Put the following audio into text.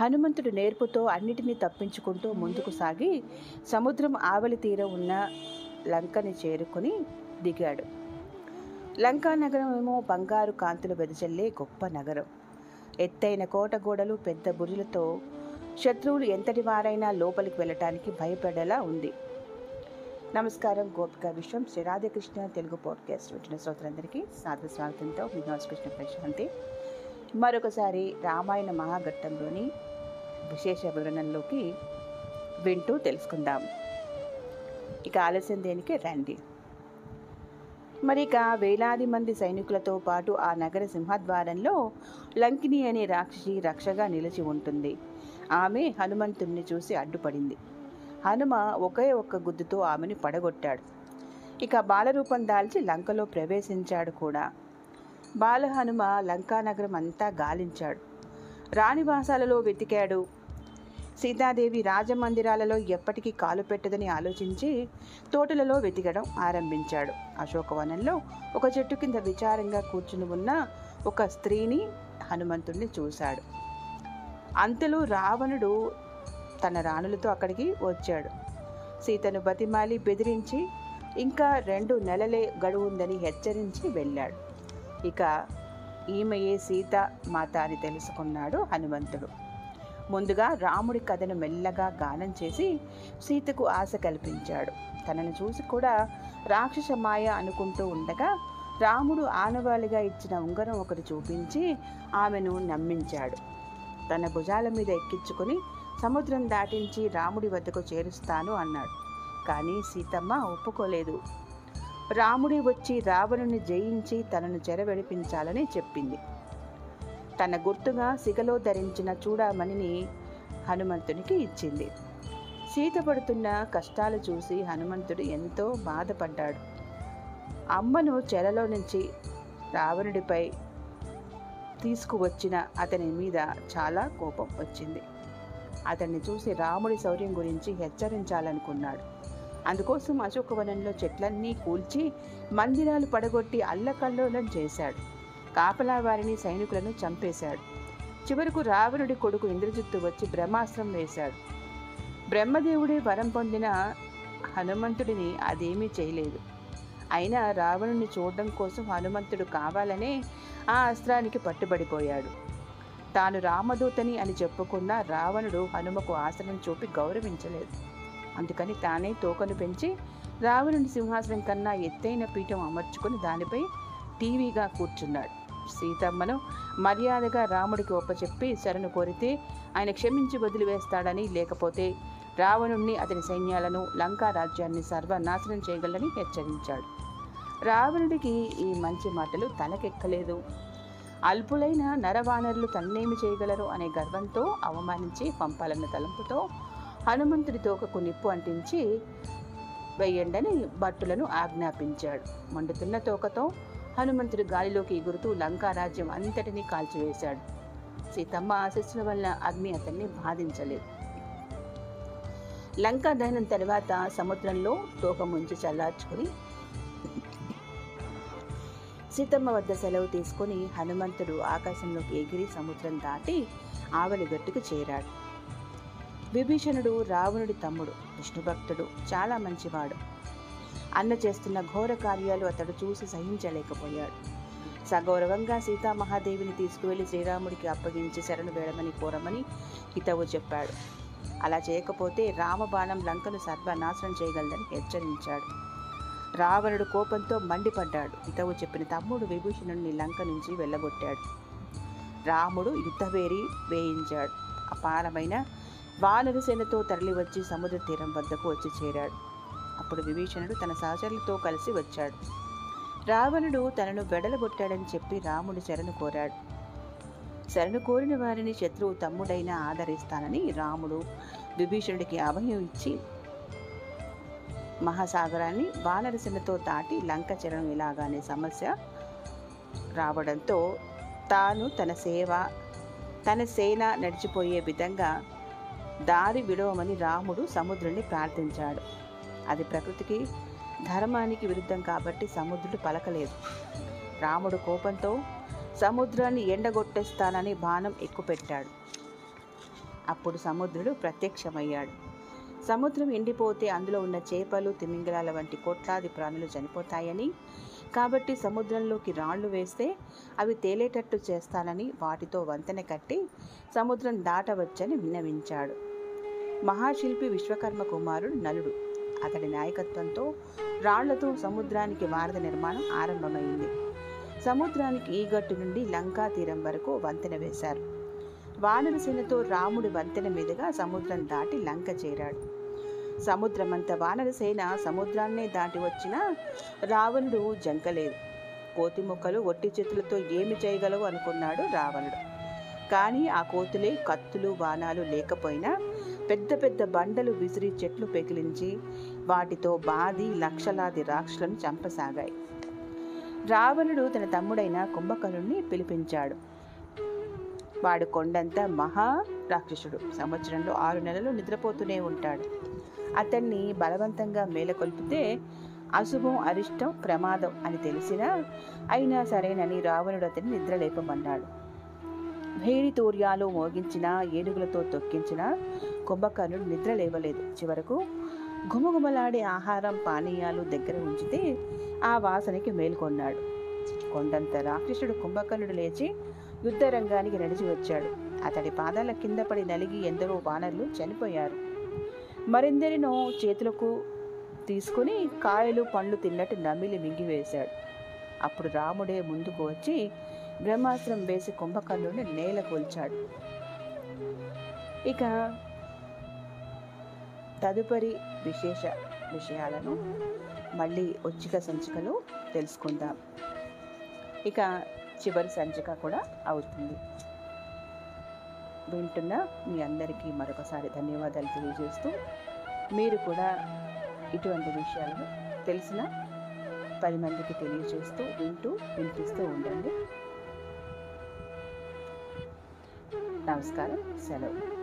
హనుమంతుడు నేర్పుతో అన్నిటినీ తప్పించుకుంటూ ముందుకు సాగి సముద్రం ఆవలి తీరం ఉన్న లంకని చేరుకుని దిగాడు. లంకా నగరం ఏమో బంగారు కాంతులు వెదజల్లే గొప్ప నగరం. ఎత్తైన కోటగోడలు పెద్ద బురులతో శత్రువులు ఎంతటి వారైనా లోపలికి వెళ్ళటానికి భయపడేలా ఉంది. నమస్కారం గోపిక విశ్వం. శ్రీరాధకృష్ణ తెలుగు పాడ్కాస్ట్ వింటున్న శ్రోతలందరికీ సాధు స్వాగతంతో మీ కృష్ణ ప్రశాంతి. మరొకసారి రామాయణ మహాఘట్టంలోని విశేష వివరణలోకి వింటూ తెలుసుకుందాం. ఇక ఆలస్యం దేనికి రండి. మరి ఇక వేలాది మంది సైనికులతో పాటు ఆ నగర సింహద్వారంలో లంకిని అనే రాక్షసి రక్షగా నిలిచి ఉంటుంది. ఆమె హనుమంతుణ్ణి చూసి అడ్డుపడింది. హనుమ ఒకే ఒక్క గుద్దుతో ఆమెను పడగొట్టాడు. ఇక బాలరూపం దాల్చి లంకలో ప్రవేశించాడు కూడా. బాలహనుమ లంకానగరం అంతా గాలించాడు. రాణివాసాలలో వెతికాడు. సీతాదేవి రాజమందిరాలలో ఎప్పటికీ కాలు పెట్టదని ఆలోచించి తోటలలో వెతికడం ఆరంభించాడు. అశోకవనంలో ఒక చెట్టు కింద విచారంగా కూర్చుని ఉన్న ఒక స్త్రీని హనుమంతుణ్ణి చూశాడు. అంతలో రావణుడు తన రాణులతో అక్కడికి వచ్చాడు. సీతను బతిమాలి బెదిరించి ఇంకా రెండు నెలలే గడువుందని హెచ్చరించి వెళ్ళాడు. ఇక ఈమెయే సీత మాత అని తెలుసుకున్నాడు హనుమంతుడు. ముందుగా రాముడి కథను మెల్లగా గానం చేసి సీతకు ఆశ కల్పించాడు. తనను చూసి కూడా రాక్షస మాయ అనుకుంటూ ఉండగా రాముడు ఆనవాలిగా ఇచ్చిన ఉంగరం ఒకటి చూపించి ఆమెను నమ్మించాడు. తన భుజాల మీద ఎక్కించుకుని సముద్రం దాటించి రాముడి వద్దకు చేరుస్తాను అన్నాడు. కానీ సీతమ్మ ఒప్పుకోలేదు. రాముడి వచ్చి రావణుని జయించి తనను చెరవెడిపించాలని చెప్పింది. తన గుర్తుగా సిగలో ధరించిన చూడామణిని హనుమంతునికి ఇచ్చింది. సీత పడుతున్న కష్టాలు చూసి హనుమంతుడు ఎంతో బాధపడ్డాడు. అమ్మను చెరలో నుంచి రావణుడిపై తీసుకువచ్చిన అతని మీద చాలా కోపం వచ్చింది. అతన్ని చూసి రాముడి శౌర్యం గురించి హెచ్చరించాలనుకున్నాడు. అందుకోసం అశోకవనంలో చెట్లన్నీ కూల్చి మందిరాలు పడగొట్టి అల్లకల్లోలం చేశాడు. కాపలా వారిని సైనికులను చంపేశాడు. చివరకు రావణుడి కొడుకు ఇంద్రజిత్తు వచ్చి బ్రహ్మాస్త్రం వేశాడు. బ్రహ్మదేవుడే వరం పొందిన హనుమంతుడిని అదేమీ చేయలేదు. అయినా రావణుని చూడడం కోసం హనుమంతుడు కావాలనే ఆ అస్త్రానికి పట్టుబడిపోయాడు. తాను రామదూతని అని చెప్పుకున్న రావణుడు హనుమకు ఆసనం చూపి గౌరవించలేదు. అందుకని తానే తోకను పెంచి రావణుని సింహాసనం కన్నా ఎత్తైన పీఠం అమర్చుకుని దానిపై టీవీగా కూర్చున్నాడు. సీతమ్మను మర్యాదగా రాముడికి ఒప్పచెప్పి శరణు కోరితే ఆయన క్షమించి వదిలివేస్తాడని లేకపోతే రావణుణ్ణి అతని సైన్యాలను లంకా రాజ్యాన్ని సర్వనాశనం చేయగలని హెచ్చరించాడు. రావణుడికి ఈ మంచి మాటలు తలకెక్కలేదు. అల్పులైన నరవానరులు తన్నేమి చేయగలరు అనే గర్వంతో అవమానించి పంపాలన్న తలంపుతో హనుమంతుడి తోకకు నిప్పు అంటించి వెయ్యండని భట్టులను ఆజ్ఞాపించాడు. మండుతున్న తోకతో హనుమంతుడు గాలిలోకి ఎగురుతూ లంకారాజ్యం అంతటినీ కాల్చివేశాడు. సీతమ్మ ఆశస్సుల వల్ల అగ్ని అతన్ని బాధించలేదు. లంకా దహనం తర్వాత సముద్రంలో తోక ముంచి చల్లార్చుకుని సీతమ్మ వద్ద సెలవు తీసుకుని హనుమంతుడు ఆకాశంలోకి ఎగిరి సముద్రం దాటి ఆవలి గట్టుకు చేరాడు. విభీషణుడు రావణుడి తమ్ముడు విష్ణుభక్తుడు చాలా మంచివాడు. అన్న చేస్తున్న ఘోర కార్యాలు అతడు చూసి సహించలేకపోయాడు. సగౌరవంగా సీతామహాదేవిని తీసుకువెళ్ళి శ్రీరాముడికి అప్పగించి శరణు వేడమని కోరమని హితవు చెప్పాడు. అలా చేయకపోతే రామబాణం లంకను సర్వనాశనం చేయగలదని హెచ్చరించాడు. రావణుడు కోపంతో మండిపడ్డాడు. హితవు చెప్పిన తమ్ముడు విభూషణుడిని లంక నుంచి వెళ్ళగొట్టాడు. రాముడు యుద్ధవేరి వేయించాడు. అపారమైన వానరసేనతో తరలివచ్చి సముద్ర తీరం వద్దకు వచ్చి చేరాడు. అప్పుడు విభీషణుడు తన సహచరులతో కలిసి వచ్చాడు. రావణుడు తనను వెడలగొట్టాడని చెప్పి రాముడు శరణు కోరాడు. శరణు కోరిన వారిని శత్రువు తమ్ముడైనా ఆదరిస్తానని రాముడు విభీషణుడికి అభయం ఇచ్చి మహాసాగరాన్ని వానరసేనతో దాటి లంక చెరడం ఇలాగానే సమస్య రావడంతో తాను తన సేవ తన సేన నడిచిపోయే విధంగా దారి విడవమని రాముడు సముద్రుణ్ణి ప్రార్థించాడు. అది ప్రకృతికి ధర్మానికి విరుద్ధం కాబట్టి సముద్రుడు పలకలేదు. రాముడు కోపంతో సముద్రాన్ని ఎండగొట్టేస్తానని బాణం ఎక్కుపెట్టాడు. అప్పుడు సముద్రుడు ప్రత్యక్షమయ్యాడు. సముద్రం ఎండిపోతే అందులో ఉన్న చేపలు తిమింగలాల వంటి కోట్లాది ప్రాణులు చనిపోతాయని కాబట్టి సముద్రంలోకి రాళ్ళు వేస్తే అవి తేలేటట్టు చేస్తానని వాటితో వంతెన కట్టి సముద్రం దాటవచ్చని విన్నవించాడు. మహాశిల్పి విశ్వకర్మ కుమారుడు నలుడు. అతడి నాయకత్వంతో రాళ్ళతో సముద్రానికి వారద నిర్మాణం ఆరంభమైంది. సముద్రానికి ఈ గట్టు నుండి లంకా తీరం వరకు వంతెన వేశారు. వానరసేనతో రాముడి వంతెన మీదుగా సముద్రం దాటి లంక చేరాడు. సముద్రమంత వానరసేన సముద్రాన్నే దాటి వచ్చినా రావణుడు జంకలేదు. కోతి ముక్కలు ఒట్టి చేతులతో ఏమి చేయగలవు అనుకున్నాడు రావణుడు. కానీ ఆ కోతులే కత్తులు బాణాలు లేకపోయినా పెద్ద పెద్ద బండలు విసిరి చెట్లు పెకిలించి వాటితో బాది లక్షలాది రాక్షలను చంపసాగాయి. రావణుడు తన తమ్ముడైన కుంభకర్ణుని పిలిపించాడు. వాడు కొండంతా మహా రాక్షసుడు. సంవత్సరంలో ఆరు నెలలు నిద్రపోతూనే ఉంటాడు. అతన్ని బలవంతంగా మేలకొల్పితే అశుభం అరిష్టం ప్రమాదం అని తెలిసినా అయినా సరేనని రావణుడు అతన్ని నిద్రలేపమన్నాడు. భేరి తూర్యాలు మోగించిన ఏనుగులతో తొక్కించిన కుంభకర్ణుడు నిద్ర లేవలేదు. చివరకు గుమగుమలాడే ఆహారం పానీయాలు దగ్గర ఉంచితే ఆ వాసనకి మేల్కొన్నాడు. కొండంత రాక్షసుడు కుంభకర్ణుడు లేచి యుద్ధరంగానికి నడిచి వచ్చాడు. అతడి పాదాల కింద పడి నలిగి ఎందరో వానరులు చనిపోయారు. మరెందరినో చేతులకు తీసుకుని కాయలు పండ్లు తిన్నట్టు నమిలి మింగివేశాడు. అప్పుడు రాముడే ముందుకు వచ్చి బ్రహ్మాస్త్రం వేసి కుంభకర్ణుడిని నేల కూల్చాడు. ఇక తదుపరి విశేష విషయాలను మళ్ళీ వచ్చిక సంచికలో తెలుసుకుందాం. ఇక చివరి సంచిక కూడా అవుతుంది. వింటున్న మీ అందరికీ మరొకసారి ధన్యవాదాలు తెలియజేస్తూ మీరు కూడా ఇటువంటి విషయాలను తెలిసిన పది మందికి తెలియజేస్తూ వింటూ వినిపిస్తూ ఉండండి. నమస్కారం. సెలవు.